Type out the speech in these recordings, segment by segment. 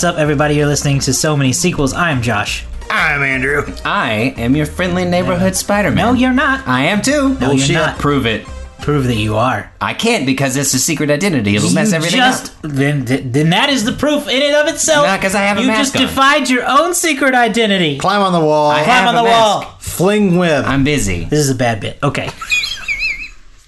What's up, everybody? You're listening to So Many Sequels. I'm Josh. I'm Andrew. I am your friendly neighborhood Spider-Man. No, you're not. I am too. No, you're not. Prove it. Prove that you are. I can't because it's a secret identity. It'll mess everything just, up. Then, then that is the proof in and of itself. Not because I have a You mask just on. defied your own secret identity. Climb on the wall. I Climb have on a the mask. wall. Fling web. I'm busy. This is a bad bit. Okay.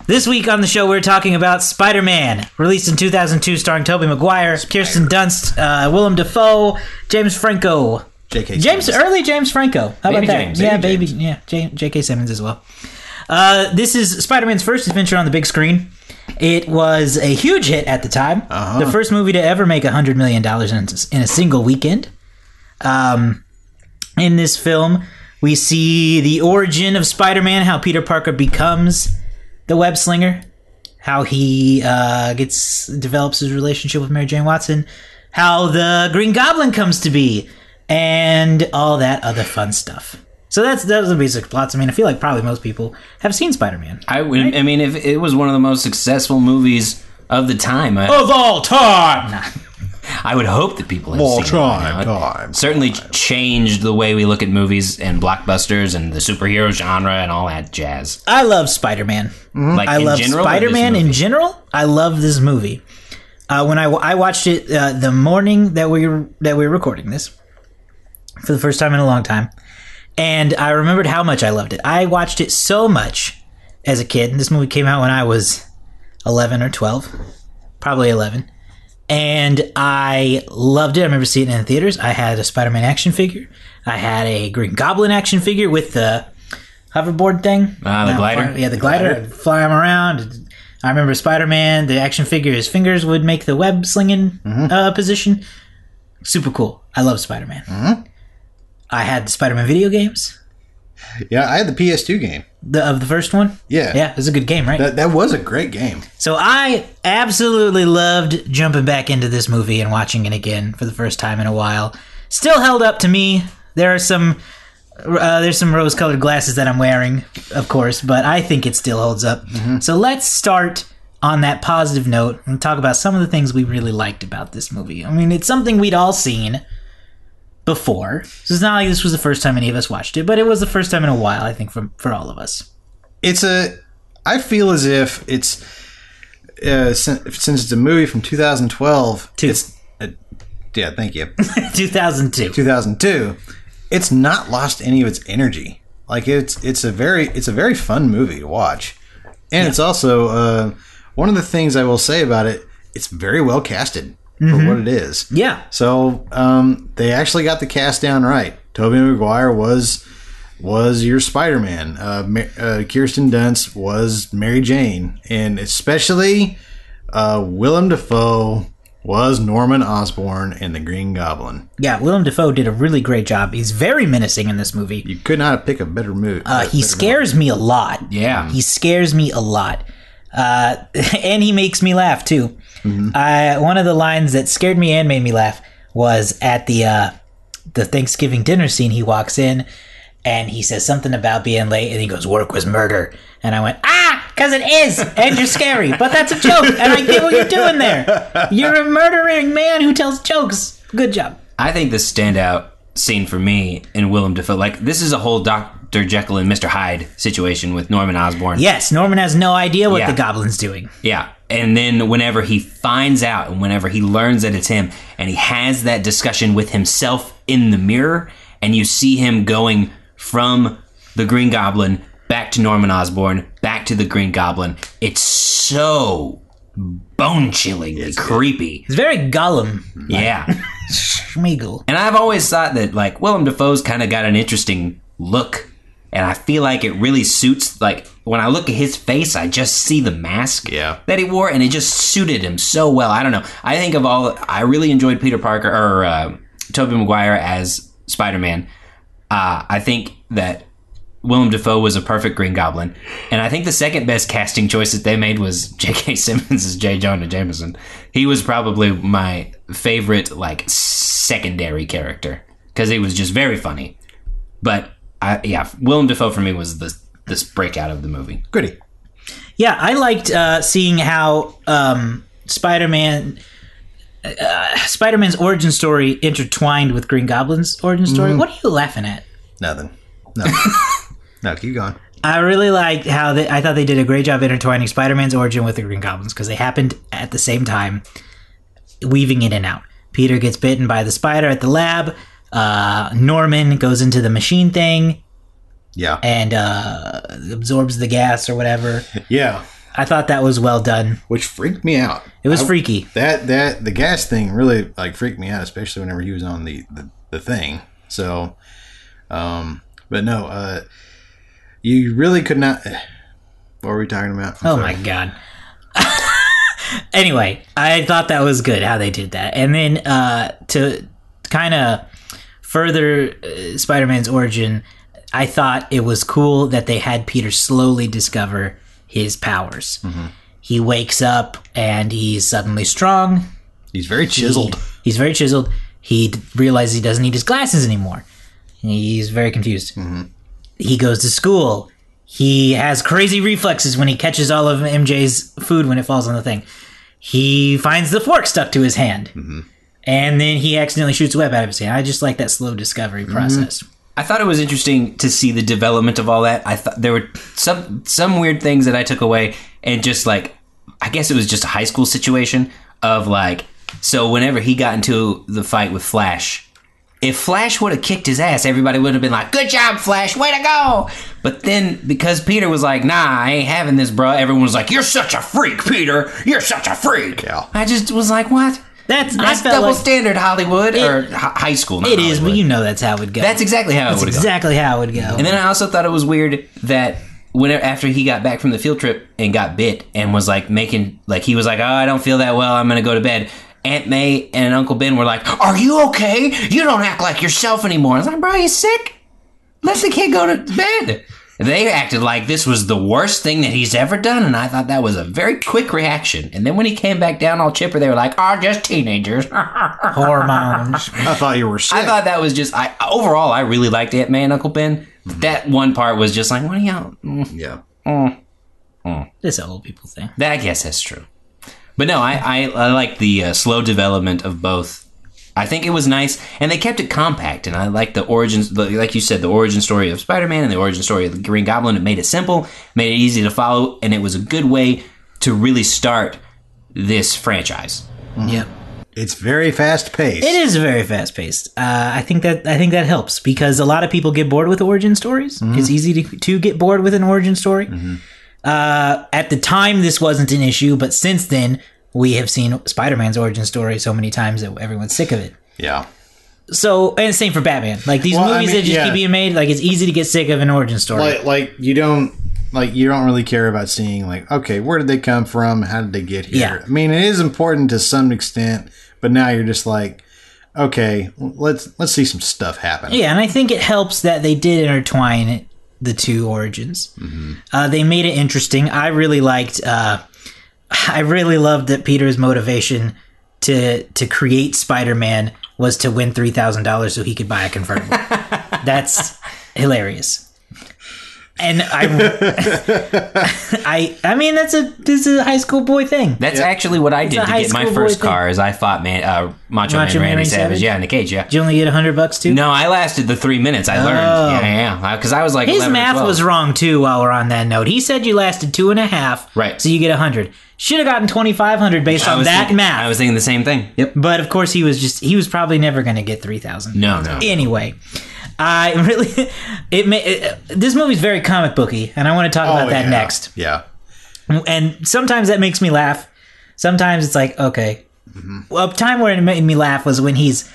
This week on the show, we're talking about Spider Man, released in 2002, starring Tobey Maguire, Kirsten Dunst, uh, Willem Dafoe, James Franco. J.K. James, Simmons. early James Franco. How Baby about that? James, yeah, baby baby, yeah, J- J.K. Simmons as well. Uh, this is Spider Man's first adventure on the big screen. It was a huge hit at the time. The first movie to ever make $100 million in, in a single weekend. Um, in this film, we see the origin of Spider Man, how Peter Parker becomes the web slinger, how he uh, gets develops his relationship with Mary Jane Watson, how the Green Goblin comes to be, and all that other fun stuff. So that's those are the basic plots. I mean, I feel like probably most people have seen Spider Man I would. I mean, if it was one of the most successful movies of the time, I, of all time. I would hope that people have All seen it time. It time, Certainly changed the way we look at movies and blockbusters and the superhero genre and all that jazz. I love Spider Man. Like I in love general, or this Spider Man in general. I love this movie. Uh, when I, I watched it uh, the morning that we were that we were recording this for the first time in a long time, and I remembered how much I loved it. I watched it so much as a kid. This movie came out when I was eleven or twelve, probably eleven, and I loved it. I remember seeing it in the theaters. I had a Spider Man action figure. I had a Green Goblin action figure with the hoverboard thing. Ah, the glider? fly- Yeah, the glider. Fly him around. I remember Spider Man, the action figure, his fingers would make the web slinging uh, position. Super cool. I love Spider Man. I had the Spider Man video games Yeah, I had the PS2 game. the, of the first one. Yeah. Yeah, it was a good game, right? That, that was a great game. So I absolutely loved jumping back into this movie and watching it again for the first time in a while. Still held up to me. There are some uh, there's some rose-colored glasses that I'm wearing, of course, but I think it still holds up. So let's start on that positive note and talk about some of the things we really liked about this movie. I mean, it's something we'd all seen before. So it's not like this was the first time any of us watched it, but it was the first time in a while, I think, for for all of us. It's a. I feel as if it's. Uh, since, since it's a movie from 2012, Two. it's. Uh, yeah, thank you. 2002. 2002. It's not lost any of its energy. Like it's it's a very it's a very fun movie to watch, and it's also uh, one of the things I will say about it. It's very well casted for what it is. Yeah. So um, they actually got the cast down right. Tobey Maguire was was your Spider Man. Uh, Ma- uh, Kirsten Dunst was Mary Jane, and especially uh, Willem Dafoe was Norman Osborn in the Green Goblin. Yeah, Willem Dafoe did a really great job. He's very menacing in this movie. You could not pick a better movie. Uh, he scares me a lot. Yeah. He scares me a lot. Uh, and he makes me laugh too. Uh, one of the lines that scared me and made me laugh was at the uh, the Thanksgiving dinner scene. He walks in and he says something about being late, and he goes, "Work was murder." And I went, "Ah, because it is, and you're scary, but that's a joke, and I get what you're doing there. You're a murdering man who tells jokes. Good job." I think the standout scene for me in Willem Dafoe, like this is a whole Dr. Jekyll and Mr. Hyde situation with Norman Osborn. Yes, Norman has no idea what Yeah. the goblin's doing. Yeah. And then whenever he finds out and whenever he learns that it's him and he has that discussion with himself in the mirror and you see him going from the Green Goblin back to Norman Osborn, back to the Green Goblin, it's so bone chillingly creepy. It's very Gollum, Yeah. Sméagol. And I've always thought that like Willem Dafoe's kind of got an interesting look, and I feel like it really suits. Like when I look at his face, I just see the mask Yeah. that he wore, and it just suited him so well. I don't know. I think of all, I really enjoyed Peter Parker or uh, Tobey Maguire as Spider Man. Uh, I think that Willem Dafoe was a perfect Green Goblin, and I think the second best casting choice that they made was J.K. Simmons as J. Jonah Jameson. He was probably my favorite, like secondary character because he was just very funny. But I, yeah, Willem Dafoe for me was the this breakout of the movie. Gritty. Yeah, I liked uh, seeing how um, Spider-Man uh, Spider-Man's origin story intertwined with Green Goblin's origin story. What are you laughing at? Nothing. No. no, keep going. I really liked how they, I thought they did a great job intertwining Spider-Man's origin with the Green Goblins because they happened at the same time, weaving in and out. Peter gets bitten by the spider at the lab. Uh, Norman goes into the machine thing Yeah. and uh, absorbs the gas or whatever. Yeah. I thought that was well done. Which freaked me out. It was I- freaky. That that the gas thing really like freaked me out, especially whenever he was on the the, the thing. So, um, but no, uh, you really could not. What were we talking about? I'm Oh sorry. my god. anyway, I thought that was good how they did that. And then uh, to kind of further uh, Spider Man's origin, I thought it was cool that they had Peter slowly discover his powers. Mm-hmm. He wakes up and he's suddenly strong. He's very chiseled. He's very chiseled. He d- realizes he doesn't need his glasses anymore. He's very confused. He goes to school. He has crazy reflexes when he catches all of MJ's food when it falls on the thing. He finds the fork stuck to his hand. And then he accidentally shoots a web out of his hand. I just like that slow discovery mm-hmm. process. I thought it was interesting to see the development of all that. I thought there were some some weird things that I took away, and just like I guess it was just a high school situation of like so whenever he got into the fight with Flash, if Flash would have kicked his ass, everybody would have been like, "Good job, Flash, way to go!" But then because Peter was like, "Nah, I ain't having this, bro," everyone was like, "You're such a freak, Peter. You're such a freak." Yeah. I just was like, "What?" That's, I That's felt double like standard Hollywood or hi- high school. It is, but you know that's how it would go. That's exactly how it That's would have gone. exactly how it would go. And then I also thought it was weird that whenever after he got back from the field trip and got bit and was like making like he was like, "Oh, I don't feel that well. I'm gonna go to bed." Aunt May and Uncle Ben were like, "Are you okay? You don't act like yourself anymore." I was like, "Bro, you sick? Let the kid go to bed." They acted like this was the worst thing that he's ever done, and I thought that was a very quick reaction. And then when he came back down all chipper, they were like, "Oh, just teenagers." Hormones. I thought you were sick. I thought that was just I overall I really liked Aunt May and Uncle Ben. That one part was just like, what are y'all? mm, yeah. It's an old people thing. That I guess that's true. But no, I I, I like the uh, slow development of both. I think it was nice, and they kept it compact. And I like the origins, like you said, the origin story of Spider-Man and the origin story of the Green Goblin. It made it simple, made it easy to follow, and it was a good way to really start this franchise. Yep. It's very fast paced. It is very fast paced. Uh, I think that I think that helps because a lot of people get bored with origin stories. It's easy to, to get bored with an origin story. Uh, at the time, this wasn't an issue, but since then, we have seen Spider Man's origin story so many times that everyone's sick of it. Yeah. So, and same for Batman. Like these Well, I movies mean, that just yeah. keep being made, like it's easy to get sick of an origin story. Like like you don't like you don't really care about seeing like okay where did they come from how did they get here Yeah. i mean it is important to some extent but now you're just like okay let's let's see some stuff happen Yeah, and I think it helps that they did intertwine the two origins. Uh, they made it interesting. I really liked. Uh, I really loved that Peter's motivation to to create Spider-Man was to win three thousand dollars so he could buy a convertible. That's hilarious. And I, I, I mean, that's a this is a high school boy thing. That's actually what I did to get my first boy thing. car. Is I fought man, uh, Macho, Macho Man Man Randy Randy Savage. Savage? Yeah, in the cage. Yeah. Did you only get hundred bucks too? No, I lasted the three minutes. I learned. Yeah, yeah. Because I was like, His math was wrong too. While we're on that note, he said you lasted two and a half. Right. So you get a hundred. Should have gotten twenty five hundred based I on was that thinking, math. I was thinking the same thing. Yep. but of course, he was just he was probably never going to get three thousand. No, no. Anyway, I really it, may, it this movie's very comic booky, and I want to talk about Oh, that yeah. next. yeah And sometimes that makes me laugh. Sometimes it's like okay. Mm-hmm. Well, a time where it made me laugh was when he's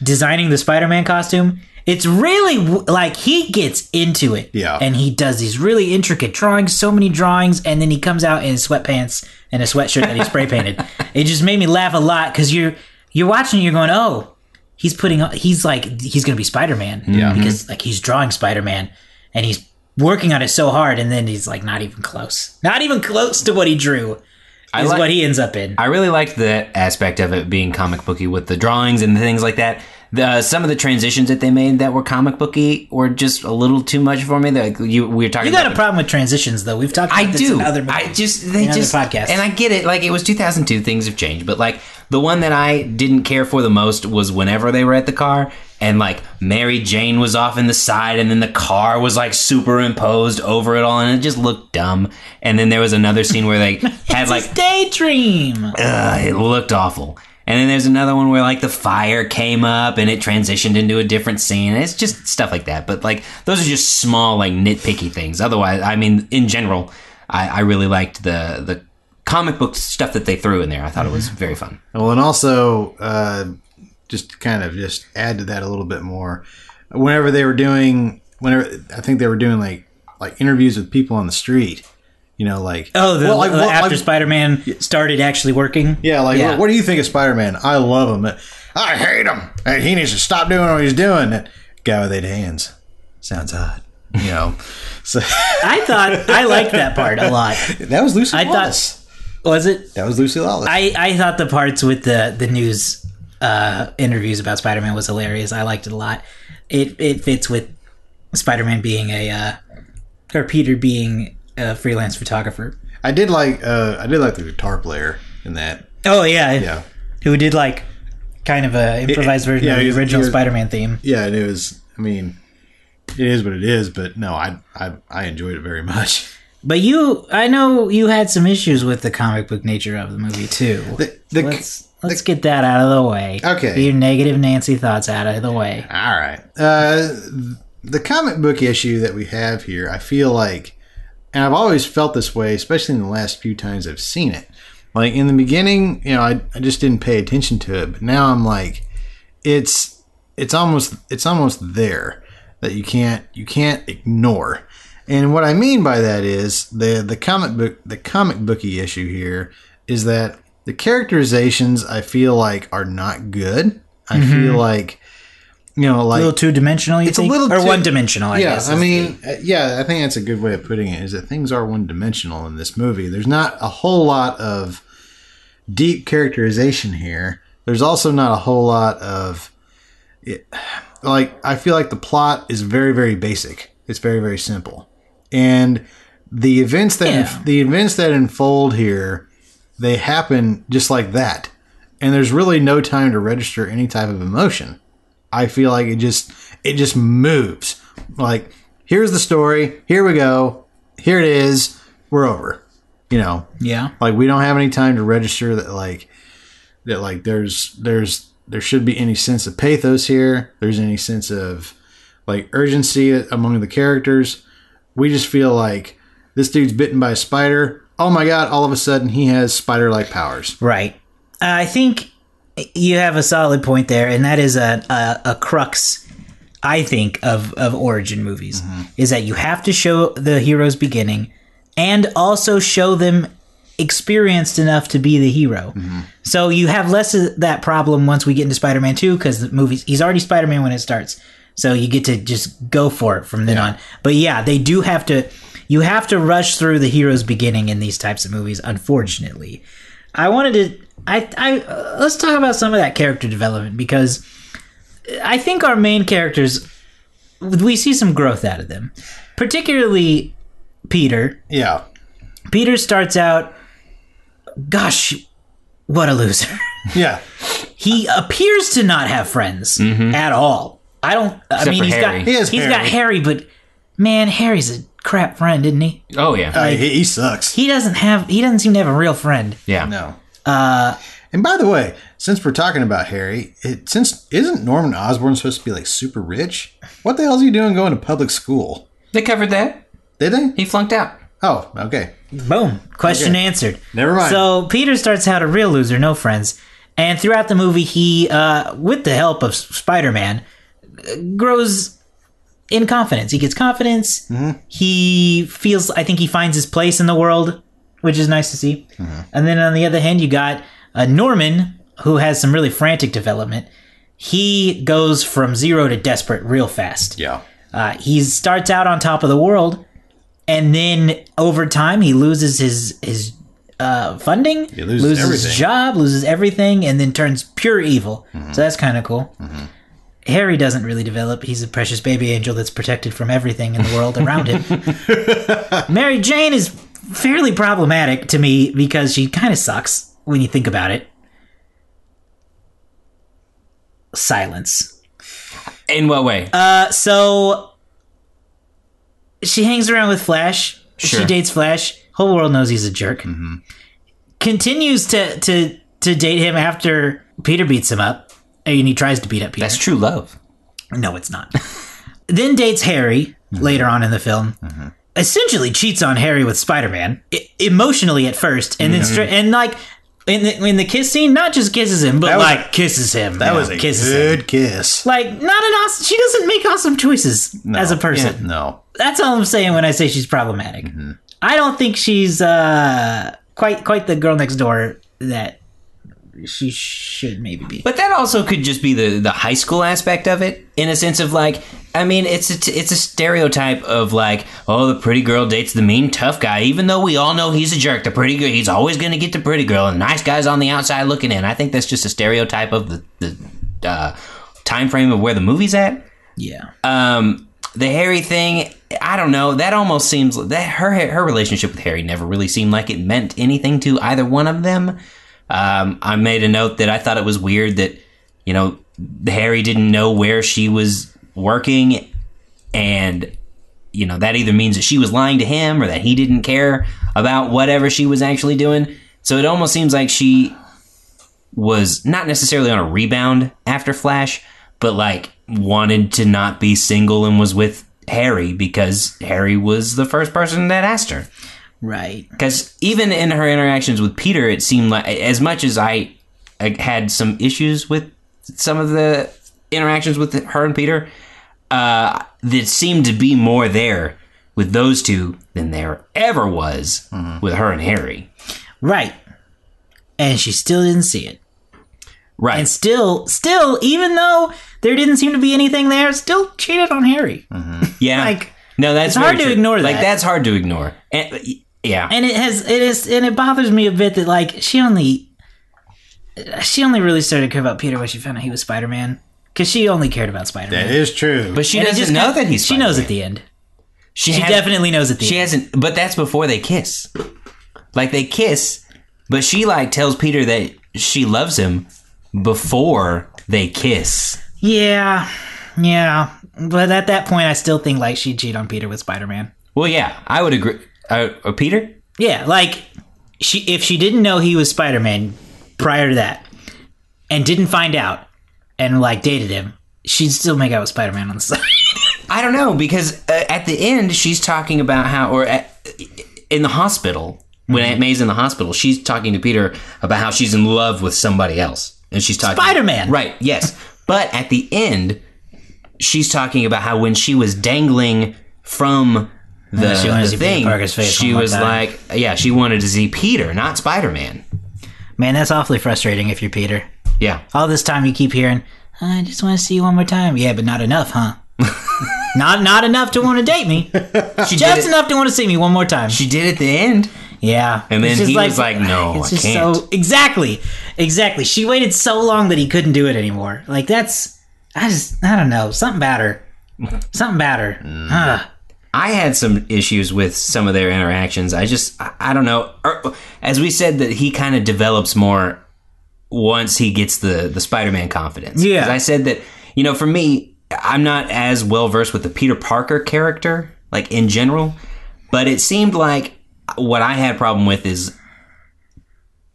designing the Spider-Man costume. It's really like he gets into it, Yeah. and he does these really intricate drawings, so many drawings, and then he comes out in his sweatpants and a sweatshirt that he spray painted. It just made me laugh a lot because you're you're watching, you're going, oh, he's putting, on- he's like, he's gonna be Spider-Man, Yeah. Mm-hmm. because like he's drawing Spider-Man, and he's working on it so hard, and then he's like not even close, not even close to what he drew. I Is like- what he ends up in. I really liked the aspect of it being comic booky with the drawings and things like that. The some of the transitions that they made that were comic booky were just a little too much for me. Like you, we were talking. You got about a problem with transitions, though. We've talked about I this do. in other I just they just podcast, and I get it. Like it was 2002, things have changed. But like the one that I didn't care for the most was whenever they were at the car and like Mary Jane was off in the side, and then the car was like superimposed over it all, and it just looked dumb. And then there was another scene where they had like daydream. Ugh, it looked awful. And then there's another one where like the fire came up and it transitioned into a different scene. It's just stuff like that. But like those are just small like nitpicky things. Otherwise, I mean, in general, I, I really liked the the comic book stuff that they threw in there. I thought it was very fun. Well, and also, uh, just kind of just add to that a little bit more, whenever they were doing, whenever I think they were doing like like interviews with people on the street, you know, like Oh, the, well, like, the- what- after like- Spider-Man started actually working. yeah, like Yeah. What, what do you think of Spider Man? I love him. I hate him. And he needs to stop doing what he's doing. That guy with eight hands sounds odd, you know. So I thought I liked that part a lot. that was Lucy I Lawless. thought was it? that was Lucy Lawless. I I thought the parts with the the news uh, interviews about Spider-Man was hilarious. I liked it a lot. It it fits with Spider-Man being a uh, or Peter being a freelance photographer. I did like uh, I did like the guitar player in that. Oh yeah, Yeah. Who did like kind of a improvised version yeah, of the original Spider-Man theme. Yeah, and it was. I mean, it is what it is. But no, I I I enjoyed it very much. But you, I know you had some issues with the comic book nature of the movie too. The, the, let's let's get that out of the way. Okay. your negative Nancy thoughts out of the way. all right. Uh, the comic book issue that we have here, I feel like, and I've always felt this way, especially in the last few times I've seen it. Like in the beginning, you know, I, I just didn't pay attention to it, but now I'm like, it's it's almost it's almost there that you can't you can't ignore. And what I mean by that is the the comic book the comic booky issue here is that the characterizations I feel like are not good. I feel mm-hmm. like you know A like little two dimensional, you it's a little or one dimensional? I yeah, guess. I mean, uh, yeah, I think that's a good way of putting it. Is that things are one dimensional in this movie. There's not a whole lot of deep characterization here. There's also not a whole lot of it, like I feel like the plot is very very basic. It's very very simple, and the events that Yeah. the events that unfold here they happen just like that, and there's really no time to register any type of emotion. I feel like it just it just moves. Like here's the story, here we go, here it is, we're over. You know, yeah. like we don't have any time to register that like that like there's there's there should be any sense of pathos here. There's any sense of like urgency among the characters. We just feel like this dude's bitten by a spider. Oh my god! All of a sudden, he has spider-like powers. Right. Uh, I think you have a solid point there, and that is a a, a crux. I think of of origin movies mm-hmm. is that you have to show the hero's beginning, and also show them experienced enough to be the hero. Mm-hmm. So you have less of that problem once we get into Spider-Man 2 because the movie he's already Spider-Man when it starts. So you get to just go for it from then on. But yeah, they do have to you have to rush through the hero's beginning in these types of movies unfortunately. I wanted to I I uh, let's talk about some of that character development because I think our main characters we see some growth out of them. Particularly Peter. Yeah, Peter starts out gosh, what a loser. yeah, he appears to not have friends at all. I don't. I mean, for he's Harry. got He has he's Harry. got Harry, but man, Harry's a crap friend, isn't he? Oh yeah, Uh, he, he sucks. He doesn't have. He doesn't seem to have a real friend. yeah. No. Uh, And by the way, since we're talking about Harry, it, since isn't Norman Osborn supposed to be like super rich? What the hell is he doing going to public school? They covered that. Did they? He flunked out. Oh, okay. boom, question Okay. answered. Never mind. So Peter starts out a real loser, no friends, and throughout the movie, he, uh, with the help of Spider Man, grows in confidence. He gets confidence. Mm-hmm. He feels. I think he finds his place in the world, which is nice to see. Mm-hmm. And then on the other hand, you got uh, Norman, who has some really frantic development. He goes from zero to desperate real fast. Yeah. Uh, he starts out on top of the world, and then over time he loses his his uh, funding, loses his everything. job, loses everything, and then turns pure evil. So that's kind of cool. Harry doesn't really develop. He's a precious baby angel that's protected from everything in the world around him. Mary Jane is fairly problematic to me because she kind of sucks when you think about it. Silence. In what way? Uh, so she hangs around with Flash. Sure. She dates Flash. Whole world knows he's a jerk. Continues to to to date him after Peter beats him up, and he tries to beat up Peter. That's true love. No, it's not. then dates Harry later on in the film. Essentially cheats on Harry with Spider Man emotionally at first, and then stra- and like in the in the kiss scene, not just kisses him, but was- like kisses him. That was a kisses good him. kiss. Like not an awesome. She doesn't make awesome choices as a person. No. That's all I'm saying when I say she's problematic. I don't think she's uh, quite quite the girl next door that she should maybe be. But that also could just be the the high school aspect of it, in a sense of like, I mean, it's a, it's a stereotype of like, oh, the pretty girl dates the mean tough guy, even though we all know he's a jerk. The pretty girl, he's always going to get the pretty girl, and the nice guy's on the outside looking in. I think that's just a stereotype of the the uh, time frame of where the movie's at. Yeah. Um, the Harry thing, I don't know. That almost seems that her her relationship with Harry never really seemed like it meant anything to either one of them. Um, I made a note that I thought it was weird that you know Harry didn't know where she was working, and you know that either means that she was lying to him or that he didn't care about whatever she was actually doing. So it almost seems like she was not necessarily on a rebound after Flash, but like wanted to not be single and was with Harry because Harry was the first person that asked her. Right. Because even in her interactions with Peter, it seemed like as much as I, I had some issues with some of the interactions with her and Peter, uh, that seemed to be more there with those two than there ever was with her and Harry. Right. And she still didn't see it. Right. And still, still, even though there didn't seem to be anything there, still cheated on Harry. Yeah. Like, no, that's it's hard very to true. ignore Like that. that's hard to ignore. And, yeah. And it has, it is, and it bothers me a bit that like she only, she only really started to care about Peter when she found out he was Spider Man. Because she only cared about Spider Man. That is true. but she And doesn't just know kind- that he's. She knows Spider-Man. at the end. She, She has- definitely knows at the She end. hasn't. But that's before they kiss. Like they kiss, but she like tells Peter that she loves him before they kiss. Yeah, yeah. But at that point, I still think like she'd cheat on Peter with Spider Man. Well, yeah, I would agree. Uh, uh, Peter. Yeah, like she if she didn't know he was Spider Man prior to that, and didn't find out, and like dated him, she'd still make out with Spider Man on the side. I don't know because uh, at the end she's talking about how, or at, in the hospital when Aunt May's in the hospital, she's talking to Peter about how she's in love with somebody else, and she's talking Spider-Man. right? Yes, but at the end, she's talking about how when she was dangling from the, she wanted to see Peter thing, Parker's face she was like, yeah, she wanted to see Peter, not Spider Man. Man, that's awfully frustrating if you're Peter. Yeah, All this time you keep hearing, I just want to see you one more time. Yeah, but not enough, huh? not not enough to want to date me. she Just enough to want to see me one more time. She did at the end. Yeah. And then he was like, "No, it's I just can't." So exactly, exactly. She waited so long that he couldn't do it anymore. Like that's, I just, I don't know, something about her, something about her. Mm. Ugh. I had some issues with some of their interactions. I just, I, I don't know. As we said, that he kind of develops more once he gets the the Spider Man confidence. Yeah, I said that you know, for me, I'm not as well versed with the Peter Parker character, like in general, but it seemed like what I had a problem with is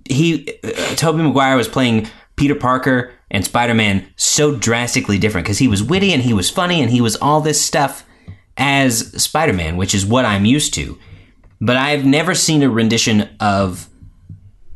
he, uh, Tobey Maguire was playing Peter Parker and Spider Man so drastically different because he was witty and he was funny and he was all this stuff as Spider Man, which is what I'm used to. But I've never seen a rendition of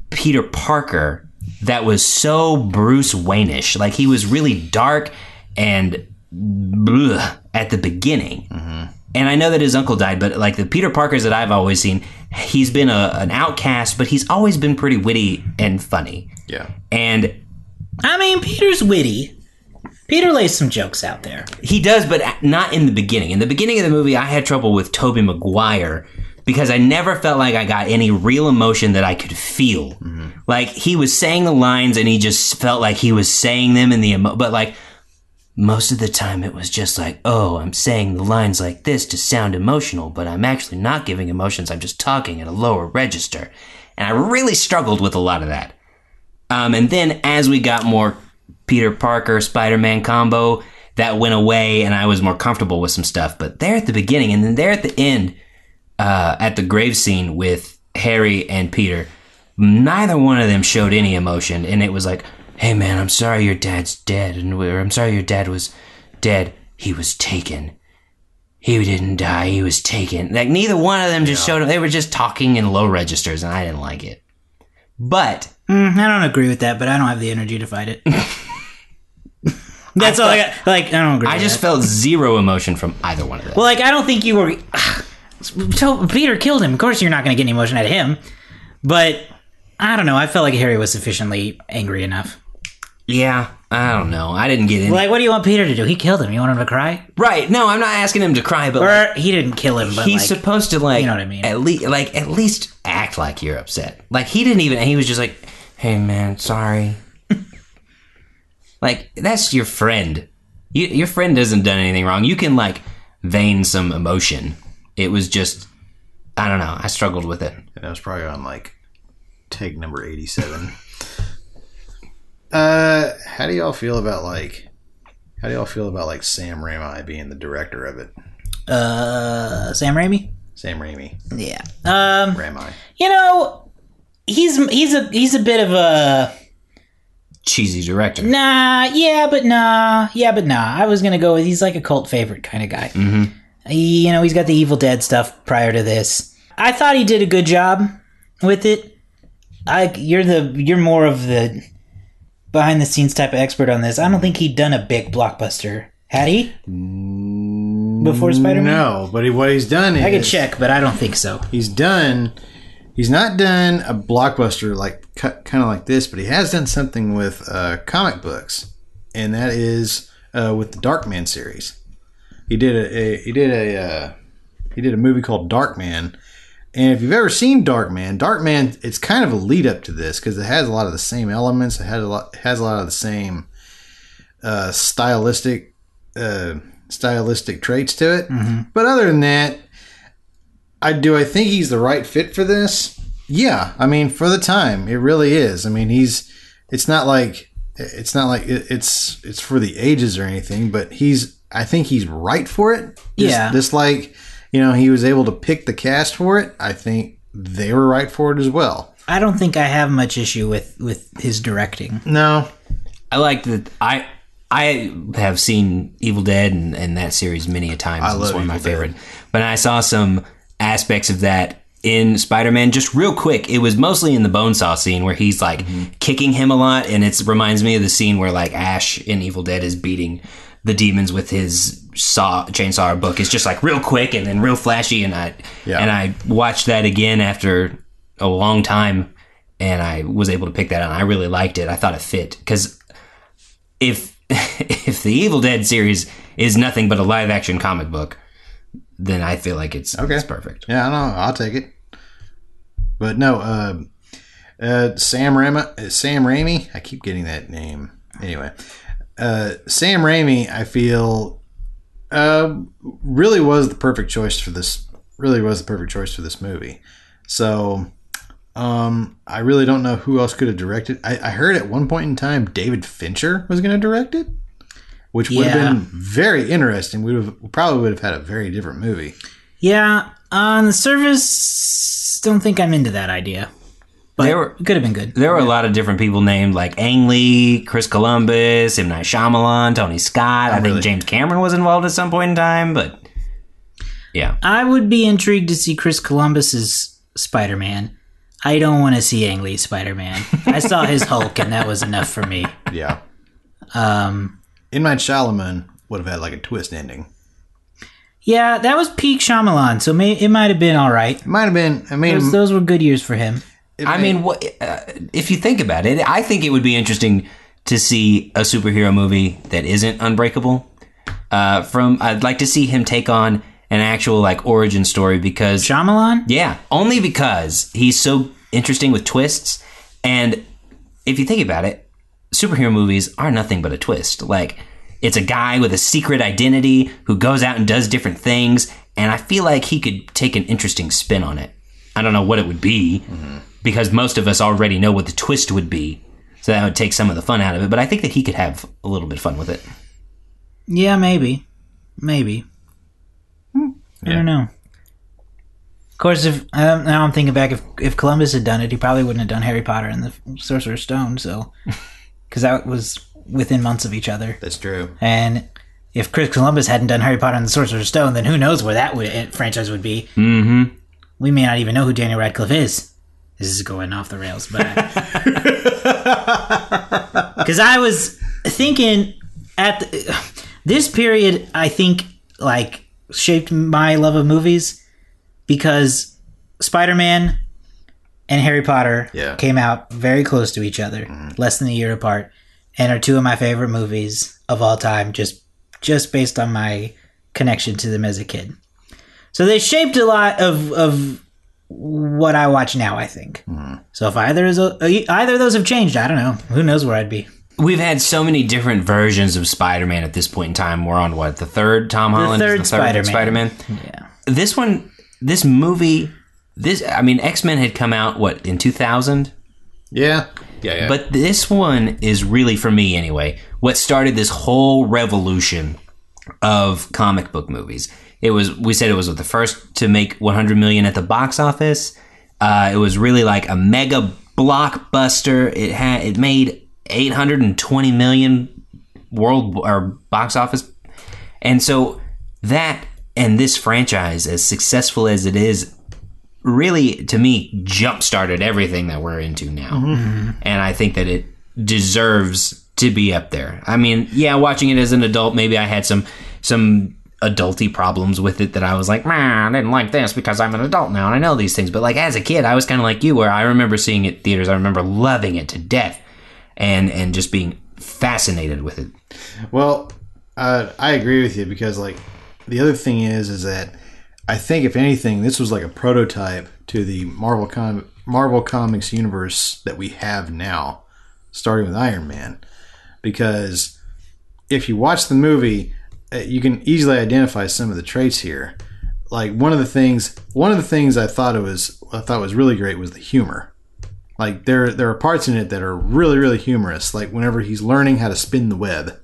Peter Parker that was so Bruce Wayne-ish. Like he was really dark and bleh at the beginning. Mm-hmm. And I know that his uncle died, but like the Peter Parkers that I've always seen, he's been a, an outcast, but he's always been pretty witty and funny. yeah. And I mean, Peter's witty. Peter lays some jokes out there. He does, but not in the beginning. In the beginning of the movie, I had trouble with Tobey Maguire because I never felt like I got any real emotion that I could feel. Like he was saying the lines and he just felt like he was saying them in the emo- but like most of the time it was just like, oh, I'm saying the lines like this to sound emotional, but I'm actually not giving emotions. I'm just talking at a lower register. And I really struggled with a lot of that. Um, and then as we got more Peter Parker Spider Man combo, that went away and I was more comfortable with some stuff. But there at the beginning and then there at the end, uh, at the grave scene with Harry and Peter, neither one of them showed any emotion. And it was like, hey man, I'm sorry your dad's dead. And I'm sorry your dad was dead. He was taken. He didn't die. He was taken. Like neither one of them just showed up. They were just talking in low registers, and I didn't like it. But Mm, I don't agree with that, but I don't have the energy to fight it. That's all I got. Like, I don't agree. I just that. felt zero emotion from either one of them. Well, like, I don't think you were. So Peter killed him. Of course, you're not going to get any emotion out of him. But I don't know. I felt like Harry was sufficiently angry enough. yeah, I don't know. I didn't get in. Like, what do you want Peter to do? He killed him. You want him to cry? right? No, I'm not asking him to cry, but like, he didn't kill him, but he's like, supposed to like you know what I mean. At least, like at least act like you're upset. Like he didn't even. He was just like, "Hey man, sorry." Like that's your friend. You, your friend hasn't done anything wrong. You can like vein some emotion. It was just, I don't know. I struggled with it. That was probably on like take number eighty-seven. uh, how do y'all feel about like? How do y'all feel about like Sam Raimi being the director of it? uh, Sam Raimi. Sam Raimi, Yeah. Um, Raimi. you know, he's he's a he's a bit of a Cheesy director. nah. Yeah, but nah. Yeah, but nah. I was gonna go with he's like a cult favorite kind of guy. hmm He, you know, he's got the Evil Dead stuff prior to this. I thought he did a good job with it. I you're the you're more of the behind the scenes type of expert on this. I don't think he'd done a big blockbuster. Had he? Before Spider-Man? No, but he, what he's done is I could check, but I don't think so. he's done. He's not done a blockbuster like kind of like this, but he has done something with uh, comic books, and that is uh, with the Darkman series. He did a, a he did a uh, he did a movie called Darkman, and if you've ever seen Darkman, Darkman it's kind of a lead up to this because it has a lot of the same elements. It has a lot has a lot of the same uh, stylistic uh, stylistic traits to it. But other than that, I do I think he's the right fit for this? Yeah, I mean for the time, it really is. I mean he's it's not like it's not like it, it's it's for the ages or anything, but he's I think he's right for it. Just, Yeah. just like you know he was able to pick the cast for it. I think they were right for it as well. I don't think I have much issue with with his directing. No, I like that. I I have seen Evil Dead and, and that series many a time. I It's love one of my Evil Dead. favorite. But I saw some aspects of that in Spider-Man just real quick. It was mostly in the Bonesaw scene where he's like Mm-hmm. kicking him a lot, and it reminds me of the scene where like Ash in Evil Dead is beating the demons with his saw chainsaw book. It's just like real quick and then real flashy, and I Yeah. and I watched that again after a long time. And I was able to pick that out. I really liked it. I thought it fit because if if the Evil Dead series is nothing but a live action comic book, then I feel like it's Okay. it's perfect. Yeah, I know. I'll take it. But no, uh, uh, Sam Raimi. uh, Sam Raimi. I keep getting that name. Anyway, uh, Sam Raimi. I feel uh, really was the perfect choice for this. Really was the perfect choice for this movie. So. Um, I really don't know who else could have directed. I, I heard at one point in time David Fincher was going to direct it, which would Yeah. have been very interesting. We would have probably would have had a very different movie. Yeah, on the surface, don't think I'm into that idea. But There were- it could have been good. There were a lot of different people named like Ang Lee, Chris Columbus, M Night Shyamalan, Tony Scott. I think? James Cameron was involved at some point in time, but yeah, I would be intrigued to see Chris Columbus's Spider-Man. I don't want to see Ang Lee's Spider-Man. I saw his Hulk, and that was enough for me. Yeah. Um, M Night Shyamalan would have had like a twist ending. yeah, that was peak Shyamalan, so may, it might have been all right. It might have been. I mean, Those, those were good years for him. it I may- mean, what uh, if you think about it? I think it would be interesting to see a superhero movie that isn't Unbreakable. Uh, from I'd like to see him take on an actual like origin story because Shyamalan? Yeah, only because he's so interesting with twists. And if you think about it, superhero movies are nothing but a twist. Like, it's a guy with a secret identity who goes out and does different things, and I feel like he could take an interesting spin on it. I don't know what it would be because most of us already know what the twist would be, so that would take some of the fun out of it. But I think that he could have a little bit of fun with it. Yeah, maybe, maybe. I don't know. Of course, if um, now I'm thinking back, if if Columbus had done it, he probably wouldn't have done Harry Potter and the Sorcerer's Stone. So, because that was within months of each other, That's true. and if Chris Columbus hadn't done Harry Potter and the Sorcerer's Stone, then who knows where that would, franchise would be? Mm-hmm. We may not even know who Daniel Radcliffe is. This is going off the rails, but because I was thinking at the, this period, I think like shaped my love of movies because Spider-Man and Harry Potter Yeah. came out very close to each other, mm-hmm. less than a year apart, and are two of my favorite movies of all time. Just just based on my connection to them as a kid. So they shaped a lot of of what I watch now. I think. Mm-hmm. So if either is a, either of those have changed, I don't know. Who knows where I'd be. We've had so many different versions of Spider-Man at this point in time. We're on what the third Tom Holland, is third the third Spider-Man. Spider-Man. Yeah. This one, this movie, this I mean, X Men had come out what in two thousand, Yeah. Yeah. yeah. but this one is really for me anyway. What started this whole revolution of comic book movies? It was we said it was the first to make 100 million at the box office. Uh, it was really like a mega blockbuster. It had it made 820 million world or box office, and so that and this franchise, as successful as it is, really to me jump started everything that we're into now, and I think that it deserves to be up there. I mean, yeah, watching it as an adult, maybe I had some some adulty problems with it that I was like, man, I didn't like this because I'm an adult now and I know these things. But like as a kid, I was kind of like you, where I remember seeing it theaters. I remember loving it to death, and and just being fascinated with it. Well, uh, I agree with you because like the other thing is is that I think if anything, this was like a prototype to the Marvel com- Marvel Comics universe that we have now, starting with Iron Man, because if you watch the movie, uh, you can easily identify some of the traits here. Like one of the things, one of the things I thought it was, I thought was really great was the humor. Like there, there are parts in it that are really, really humorous. Like whenever he's learning how to spin the web.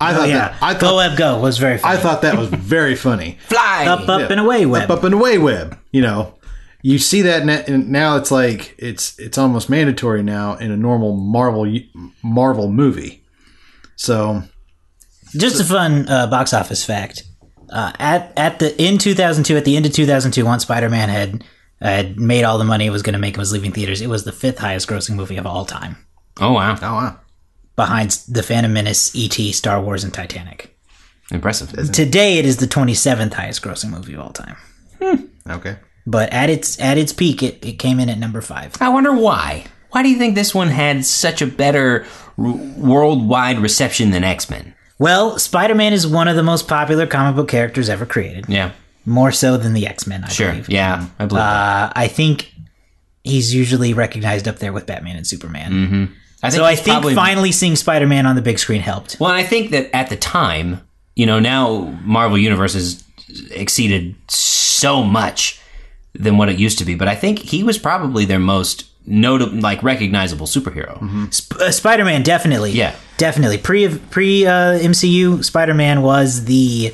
I thought Oh, yeah, that I Go Web Go was very funny. I thought that was very funny. Fly up, up, and away web. Up, up and away web. You know, you see that and now it's like it's it's almost mandatory now in a normal Marvel Marvel movie. So Just a fun uh, box office fact. Uh, at at the in 2002, at the end of 2002, once Spider Man had had made all the money it was going to make and was leaving theaters, it was the fifth highest grossing movie of all time, Oh wow, oh wow, behind The Phantom Menace, E.T., Star Wars, and Titanic. impressive. Today, it is the 27th highest grossing movie of all time. okay. But at its at its peak, it, it came in at number five. I wonder why. Why do you think this one had such a better r- worldwide reception than X Men? Well, Spider Man is one of the most popular comic book characters ever created, Yeah, more so than the X Men. I sure. believe. Yeah, I believe that. Uh, I think he's usually recognized up there with Batman and Superman. I So I think probably- finally seeing Spider Man on the big screen helped. Well, and I think that at the time, you know, now Marvel Universe has exceeded so much than what it used to be. But I think he was probably their most notable, like recognizable superhero. Sp- uh, Spider Man definitely, Yeah. definitely pre pre uh, MCU. Spider Man was the,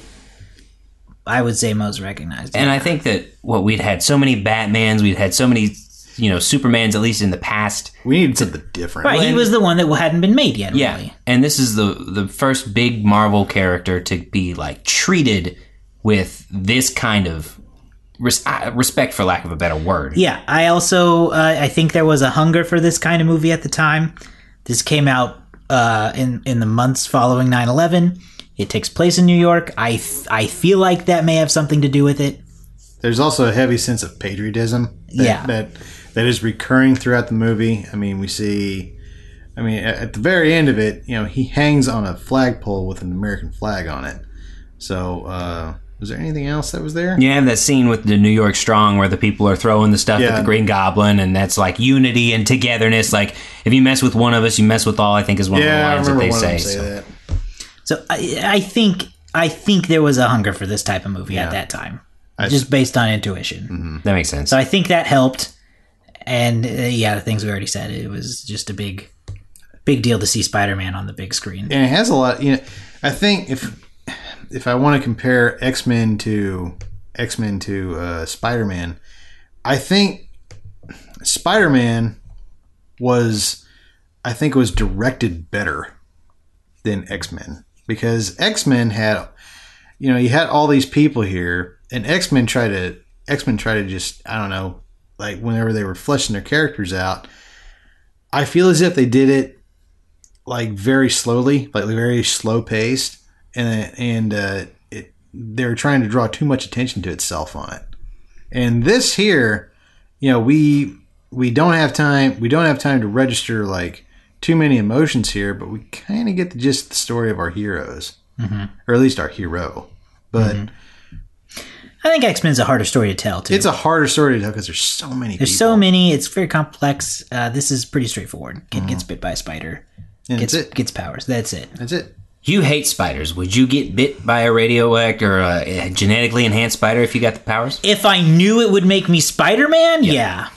I would say, most recognized. And I think that what we'd had so many Batmans, we'd had so many, you know, Supermans, at least in the past. We needed something different. right, he was the one that hadn't been made yet. Yeah, really. and this is the the first big Marvel character to be like treated with this kind of res- uh, respect, for lack of a better word. Yeah, I also uh, I think there was a hunger for this kind of movie at the time. This came out uh, in in the months following 9-11. It takes place in New York. I I feel like that may have something to do with it. There's also a heavy sense of patriotism. That, Yeah. that that is recurring throughout the movie. I mean, we see. I mean, at at the very end of it, you know, he hangs on a flagpole with an American flag on it. So, uh, was there anything else that was there? Yeah, that scene with the New York Strong where the people are throwing the stuff at the Green Goblin, and that's like unity and togetherness. Like if you mess with one of us, you mess with all. I think is one Yeah, of the lines that they one say. of them say so. that. So I, I think I think there was a hunger for this type of movie Yeah. at that time, I- just based on intuition. That makes sense. So I think that helped. And uh, yeah, the things we already said, it was just a big, big deal to see Spider-Man on the big screen. and it has a lot. You know, I think if if I want to compare X Men to X Men to uh, Spider Man, I think Spider Man was, I think, was directed better than X Men because X Men had, you know, you had all these people here, and X Men tried to X Men tried to just I don't know, like whenever they were fleshing their characters out. I feel as if they did it like very slowly, like very slow paced, and and uh, it they're trying to draw too much attention to itself on it. And this here, you know, we we don't have time. We don't have time to register like too many emotions here, but we kind of get the gist of the story of our heroes, mm-hmm. or at least our hero. But I think X-Men's a harder story to tell too. it's a harder story to tell because there's so many. There's people. so many. It's very complex. Uh, this is pretty straightforward. Kid gets bit by a spider. and Gets that's it. gets powers. That's it. That's it. you hate spiders. Would you get bit by a radioactive or a genetically enhanced spider if you got the powers? If I knew it would make me Spider-Man, yeah.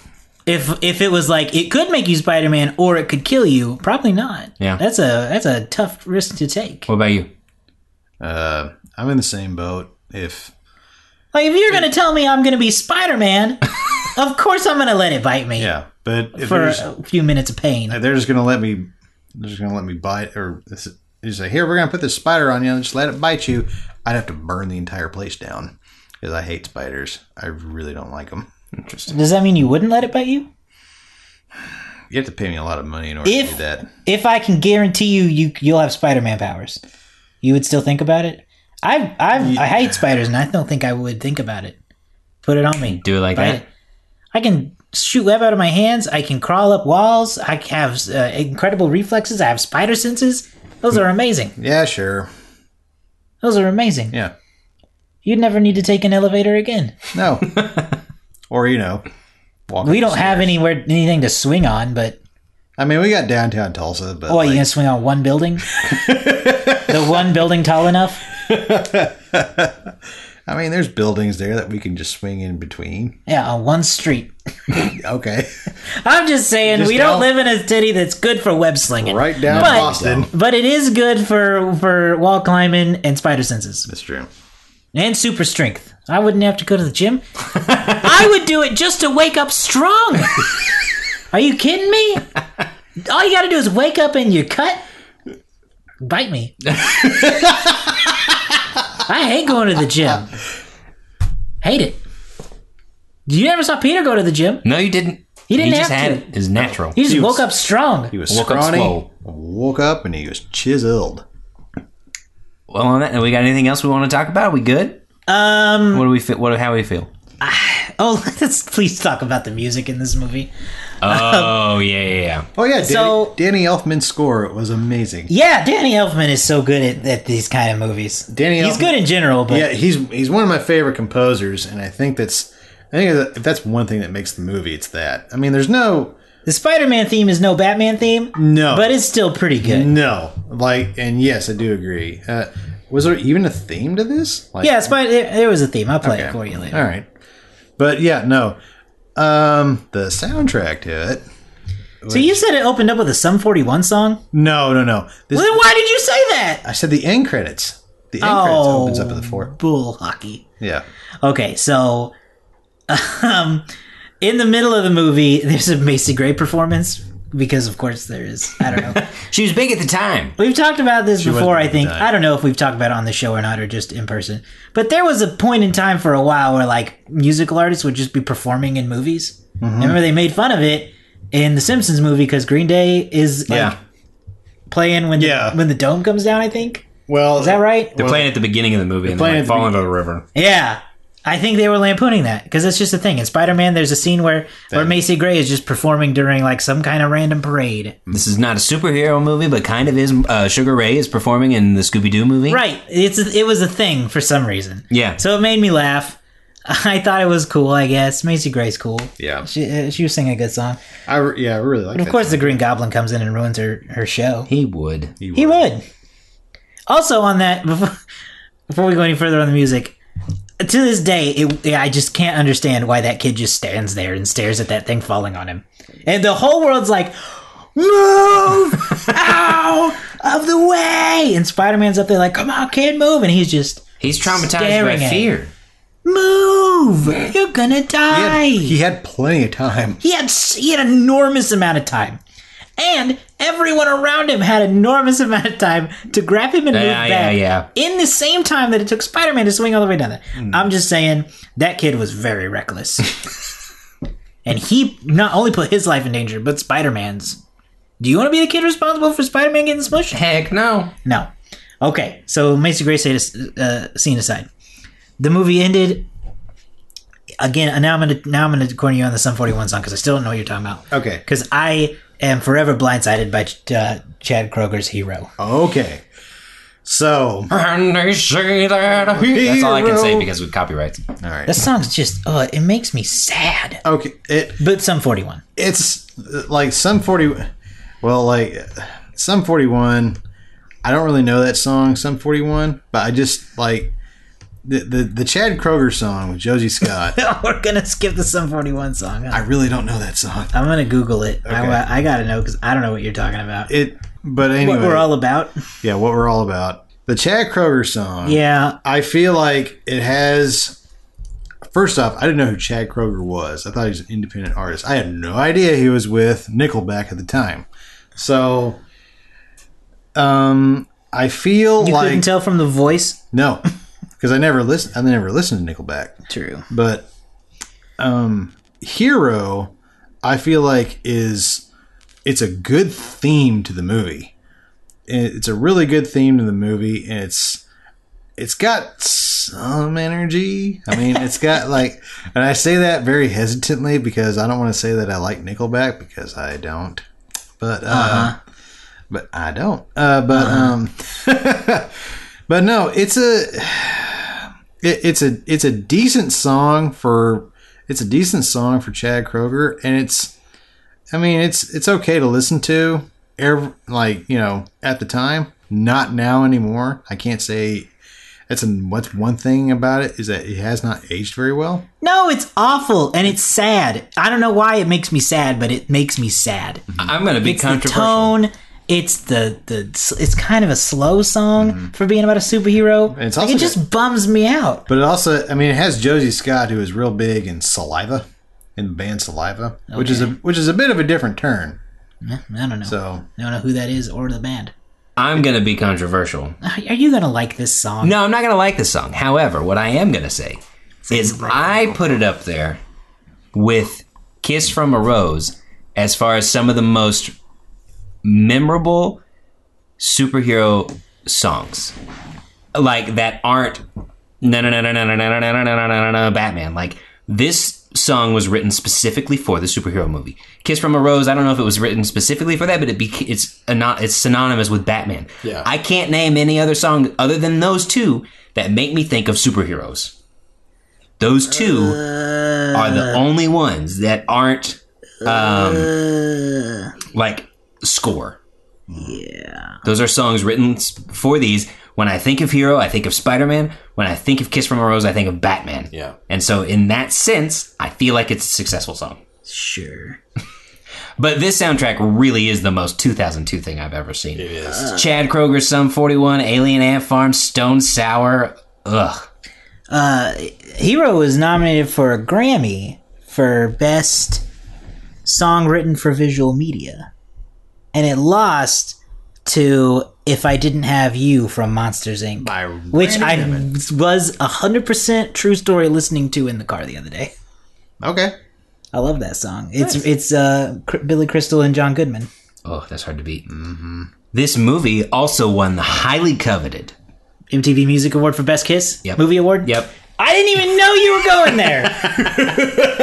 If if it was like it could make you Spider-Man or it could kill you, probably not. Yeah. That's a that's a tough risk to take. What about you? Uh, I'm in the same boat. If Like if you're gonna tell me I'm gonna be Spider-Man, of course I'm gonna let it bite me yeah, but if for a few minutes of pain. they're just gonna let me they're just gonna let me bite or this is- you say here we're gonna put this spider on you and just let it bite you i'd have to burn the entire place down because i hate spiders i really don't like them Interesting. Does that mean you wouldn't let it bite you? you have to pay me a lot of money in order to If- do that If I can guarantee you, you you'll have Spider-Man powers, you would still think about it. I I I hate spiders, and I don't think I would think about it. Put it on me. Do it like Bite that? it. I can shoot web out of my hands. I can crawl up walls. I have uh, incredible reflexes. I have spider senses. Those are amazing. yeah sure Those are amazing. yeah You'd never need to take an elevator again. no or you know walk We don't have anywhere anything to swing on, but i mean we got downtown tulsa but oh, like, you gonna swing on one building? the one building tall enough? i mean there's buildings there that we can just swing in between Yeah, on one street. okay I'm just saying Just we don't live in a city that's good for web slinging. right down But- boston But it is good for for wall climbing and spider senses that's true and super strength. I wouldn't have to go to the gym. I would do it just to wake up strong. Are you kidding me? All you got to do is wake up and you're cut. Bite me. I hate going to the gym. Hate it. You never saw Peter go to the gym. No, you didn't. He didn't just have had to. it. It's natural. He just He was- woke up strong. he was Woke up scrawny swole. woke up and he was chiseled Well, on that, we got anything else we want to talk about? we good? Um. What do we feel? What? How do we feel? Oh, let's please talk about the music in this movie. Oh yeah, yeah, yeah. Oh yeah, Danny, So- Danny Elfman's score was amazing. Yeah, Danny Elfman is so good at, at these kind of movies. Danny He's Elfman- good in general, but Yeah, he's he's one of my favorite composers, and I think that's I think that if that's one thing that makes the movie, it's that. I mean, there's no the Spider-Man theme is no Batman theme. no, but it's still pretty good. no like, and yes, I do agree. Uh, was there even a theme to this? Like, Yeah, Spider. There, there was a theme. I'll play okay. it for you later. All right, but yeah, no. Um, the soundtrack to it. So you said it opened up with a Sum 41 song. No, no, no. This, Well, then why did you say that? I said the end credits. The end credits opens up at the four. bull hockey. Yeah. Okay, so um, in the middle of the movie, there's a Macy Gray performance because, of course, there is. I don't know. She was big at the time. We've talked about this was before, I think. I don't know if we've talked about it on the show or not, or just in person. But there was a point in time for a while where like musical artists would just be performing in movies. Mm-hmm. I remember they made fun of it in the Simpsons movie because Green Day is like Yeah. playing when Yeah. the, when the dome comes down. I think Well, is that right? They're playing at the beginning of the movie and playing then at like, the fall into the river. Yeah. I think they were lampooning that because it's just a thing. In Spider Man, there's a scene where, where Macy Gray is just performing during like some kind of random parade. This is not a superhero movie, but kind of is. Uh, Sugar Ray is performing in the Scooby Doo movie. Right. It's a, it was a thing for some reason. Yeah. So it made me laugh. I thought it was cool. I guess Macy Gray's cool. Yeah. She uh, she was singing a good song. I re- yeah, I really like. Of course, the Green Goblin comes in and ruins her her show. He would. He would. Also, on that, before, before we go any further on the music, to this day, it, I just can't understand why that kid just stands there and stares at that thing falling on him. And the whole world's like, move out of the way. And Spider Man's up there like, come on, kid, move. And he's just, He's traumatized by fear. move. You're gonna He die. had, he had plenty of time. He had he had enormous amount of time, and everyone around him had enormous amount of time to grab him and move Yeah, back. yeah, yeah. In the same time that it took Spider-Man to swing all the way down there. I'm just saying that kid was very reckless, and he not only put his life in danger, but Spider-Man's. Do you want to be the kid responsible for Spider-Man getting smushed? Heck no. No. Okay, so Macy Gray said, uh, scene aside, the movie ended. Again, and now I'm gonna now I'm gonna corner you on the Sum 41 song because I still don't know what you're talking about. Okay. Because I am forever blindsided by uh, Chad Kroeger's hero. Okay. So, And they say that he- That's all I can say Hero. because of copyrights. All right. That song's just oh, it makes me sad. Okay. It But Sum 41. it's uh, like some 40 well like Sum 41 i don't really know that song Sum 41 but i just like the the, the chad kroeger song with josey scott We're gonna skip the Sum 41 song. i really don't know that song I'm gonna Google it. Okay. I, I gotta know because I don't know what you're talking about. it but anyway what we're all about. yeah what we're all about the chad kroeger song Yeah, i feel like it has first off i didn't know who chad kroeger was i thought he was an independent artist i had no idea he was with nickelback at the time so um i feel you like couldn't tell from the voice. No, because I never listened. I never listened to Nickelback. True. But um, Hero, I feel like is it's a good theme to the movie. It's a really good theme to the movie, and it's it's got some energy. I mean, it's got like, and I say that very hesitantly because I don't want to say that I like Nickelback because I don't. But uh, but I don't. Uh, but um, but no, it's a it, it's a it's a decent song for it's a decent song for Chad Kroeger, and it's I mean it's it's okay to listen to. Every, like you know at the time, not now anymore. I can't say. That's a, what's one thing about it is that it has not aged very well. No, it's awful and it's sad. I don't know why it makes me sad, but it makes me sad. I'm going to be It's the controversial. tone. It's the the. It's kind of a slow song for being about a superhero. Mm-hmm. it's like, it just bums me out. But it also, I mean, it has Josey Scott, who is real big in Saliva, in the band Saliva, which is a which is a bit of a different turn. I don't know. So I don't know who that is or the band. I'm going to be controversial. Are you gonna like this song? No, I'm not going to like the song. However, what I am going to say is I put it up there with Kiss from a Rose as far as some of the most memorable superhero songs. Like that aren't no no no no no no no no no no no no Batman. Like this song was written specifically for the superhero movie. Kiss from a Rose. I don't know if it was written specifically for that, but it be, it's a, it's synonymous with Batman. Yeah. I can't name any other song other than those two that make me think of superheroes. Those two are the only ones that aren't um, like score. Yeah. Those are songs written for these. When I think of Hero, I think of Spider Man. When I think of Kiss from a Rose, I think of Batman. Yeah. And so, in that sense, I feel like it's a successful song. Sure. But this soundtrack really is the most 2002 thing I've ever seen. It is. Chad Kroeger, Sum 41, Alien Ant Farm, Stone Sour. Ugh. Uh, Hero was nominated for a Grammy for Best Song Written for Visual Media. And it lost to If I Didn't Have You from Monsters Inc. By which I was 100% true story listening to in the car the other day. okay, I love that song. It's it's uh, Billy Crystal and John Goodman. Oh, that's hard to beat. Mm-hmm. This movie also won the highly coveted. MTV Music Award for Best Kiss Yep. Movie Award. Yep. I didn't even know you were going there.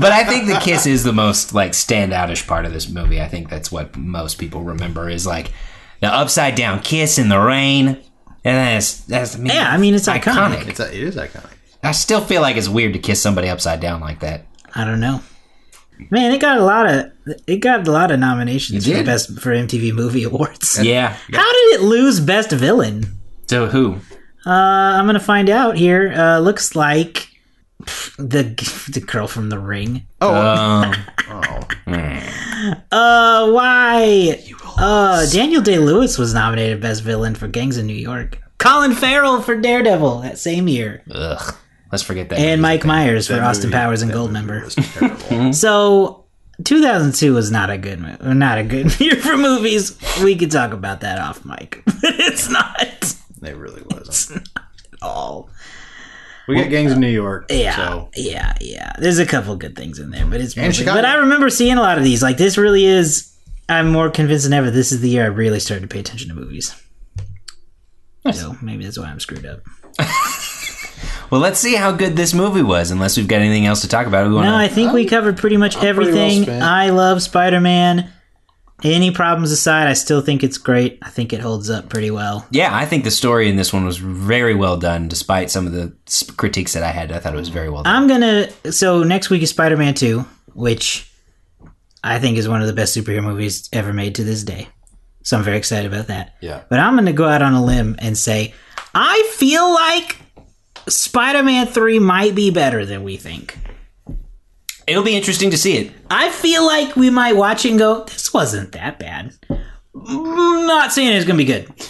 But I think the kiss is the most like standoutish part of this movie. I think that's what most people remember is like the upside down kiss in the rain. And that's that's I mean, Yeah, I mean, it's iconic. it's a, it is iconic. I still feel like it's weird to kiss somebody upside down like that. I don't know. Man, it got a lot of it got a lot of nominations for best for MTV Movie Awards. Yeah. How did it lose Best Villain? So who? Uh, I'm gonna find out here. Uh, looks like pff, the the girl from The Ring. Oh, Uh, why? Uh, Daniel Day Lewis was nominated Best Villain for Gangs of New York. Colin Farrell for Daredevil that same year, ugh. Let's forget that. and movie. Mike Myers for That Austin movie- Powers and Goldmember. movie was terrible. So, 2002 was not a good, mo- not a good year for movies. We could talk about that off mic, but it's not at It really wasn't. At all. We got gangs in New York. Yeah, So yeah, yeah. There's a couple good things in there, but it's And mostly- Chicago. but I remember seeing a lot of these. Like this really is. I'm more convinced than ever. This is the year I really started to pay attention to movies. So maybe that's why I'm screwed up. Well, let's see how good this movie was. Unless we've got anything else to talk about. We want No, I to. think we covered pretty much pretty well everything. spent. I love Spider Man. Any problems aside, I still think it's great. I think it holds up pretty well. Yeah, I think the story in this one was very well done, despite some of the critiques that I had. I thought it was very well done. I'm gonna. So next week is Spider Man Two, which I think is one of the best superhero movies ever made to this day. So I'm very excited about that. Yeah. But I'm gonna go out on a limb and say I feel like Spider Man Three might be better than we think. It'll be interesting to see it. I feel like we might watch it and go, "This wasn't that bad." Not saying it's gonna be good.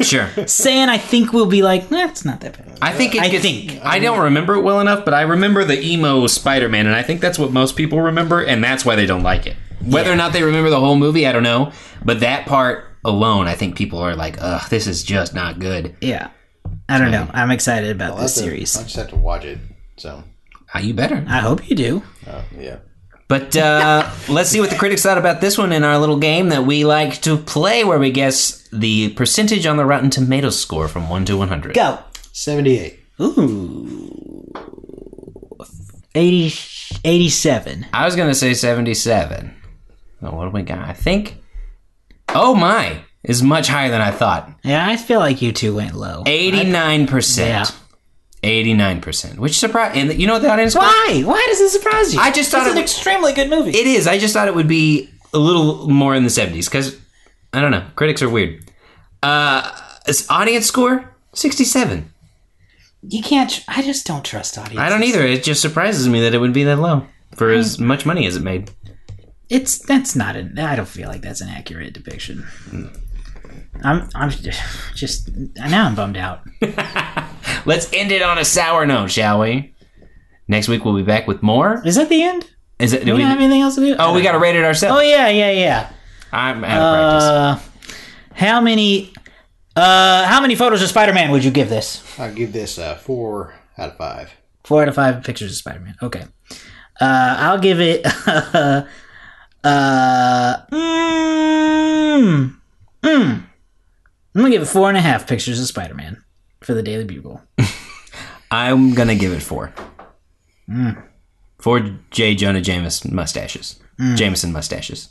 Sure. saying I think we'll be like, nah, it's not that bad. I think it I gets, think. I don't remember it well enough, but I remember the emo Spider-Man, and I think that's what most people remember, and that's why they don't like it. Whether or not they remember the whole movie, I don't know. But that part alone, I think people are like, "Ugh, this is just not good." Yeah. I don't know. I'm excited about I'll this to- series. I just have to watch it. So you better. I hope you do. Uh, yeah. But uh, let's see what the critics thought about this one in our little game that we like to play, where we guess the percentage on the Rotten Tomatoes score from one to one hundred. Go. Seventy-eight. Ooh. 80, 87. I was gonna say seventy-seven. What do we got? I think. Oh my! Is much higher than I thought. Yeah, I feel like you two went low. Eighty-nine percent. Yeah. 89%, which surprised, and you know what the audience Why? Why does it surprise you? I just thought it's an extremely good movie. It is. I just thought it would be a little more in the 70s because, I don't know, critics are weird. Uh, audience score, 67. You can't, I just don't trust audience. I don't either. It just surprises me that it would be that low for I, as much money as it made. It's, that's not an, I don't feel like that's an accurate depiction. Hmm. I'm, I'm just, now I'm bummed out. Let's end it on a sour note, shall we? Next week we'll be back with more. Is that the end? Is it? Do Do we we, don't have anything else to do? oh, we got to rate it ourselves. Oh yeah, yeah, yeah. I'm out of practice. Uh, how many? Uh, how many photos of Spider-Man would you give this? I'll give this uh, four out of five. Four out of five pictures of Spider-Man. Okay. Uh, I'll give it. uh, mm, mm. I'm gonna give it four and a half pictures of Spider-Man for the Daily Bugle. I'm gonna give it four. Mm. Four J. Jonah mm. Jameson mustaches. Jameson mustaches.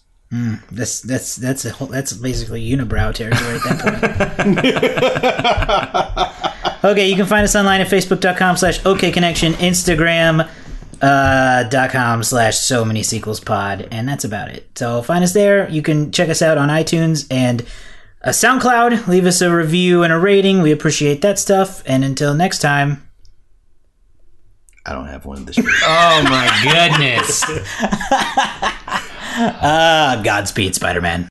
That's that's that's a whole, that's basically unibrow territory at that point. okay, you can find us online at facebook.com slash okconnection, Instagram uh, dot com slash so many sequels pod, and that's about it. So find us there. You can check us out on iTunes and uh, SoundCloud. Leave us a review and a rating. We appreciate that stuff. And until next time, I don't have one of this week. Oh my goodness. uh, Godspeed, Spider Man.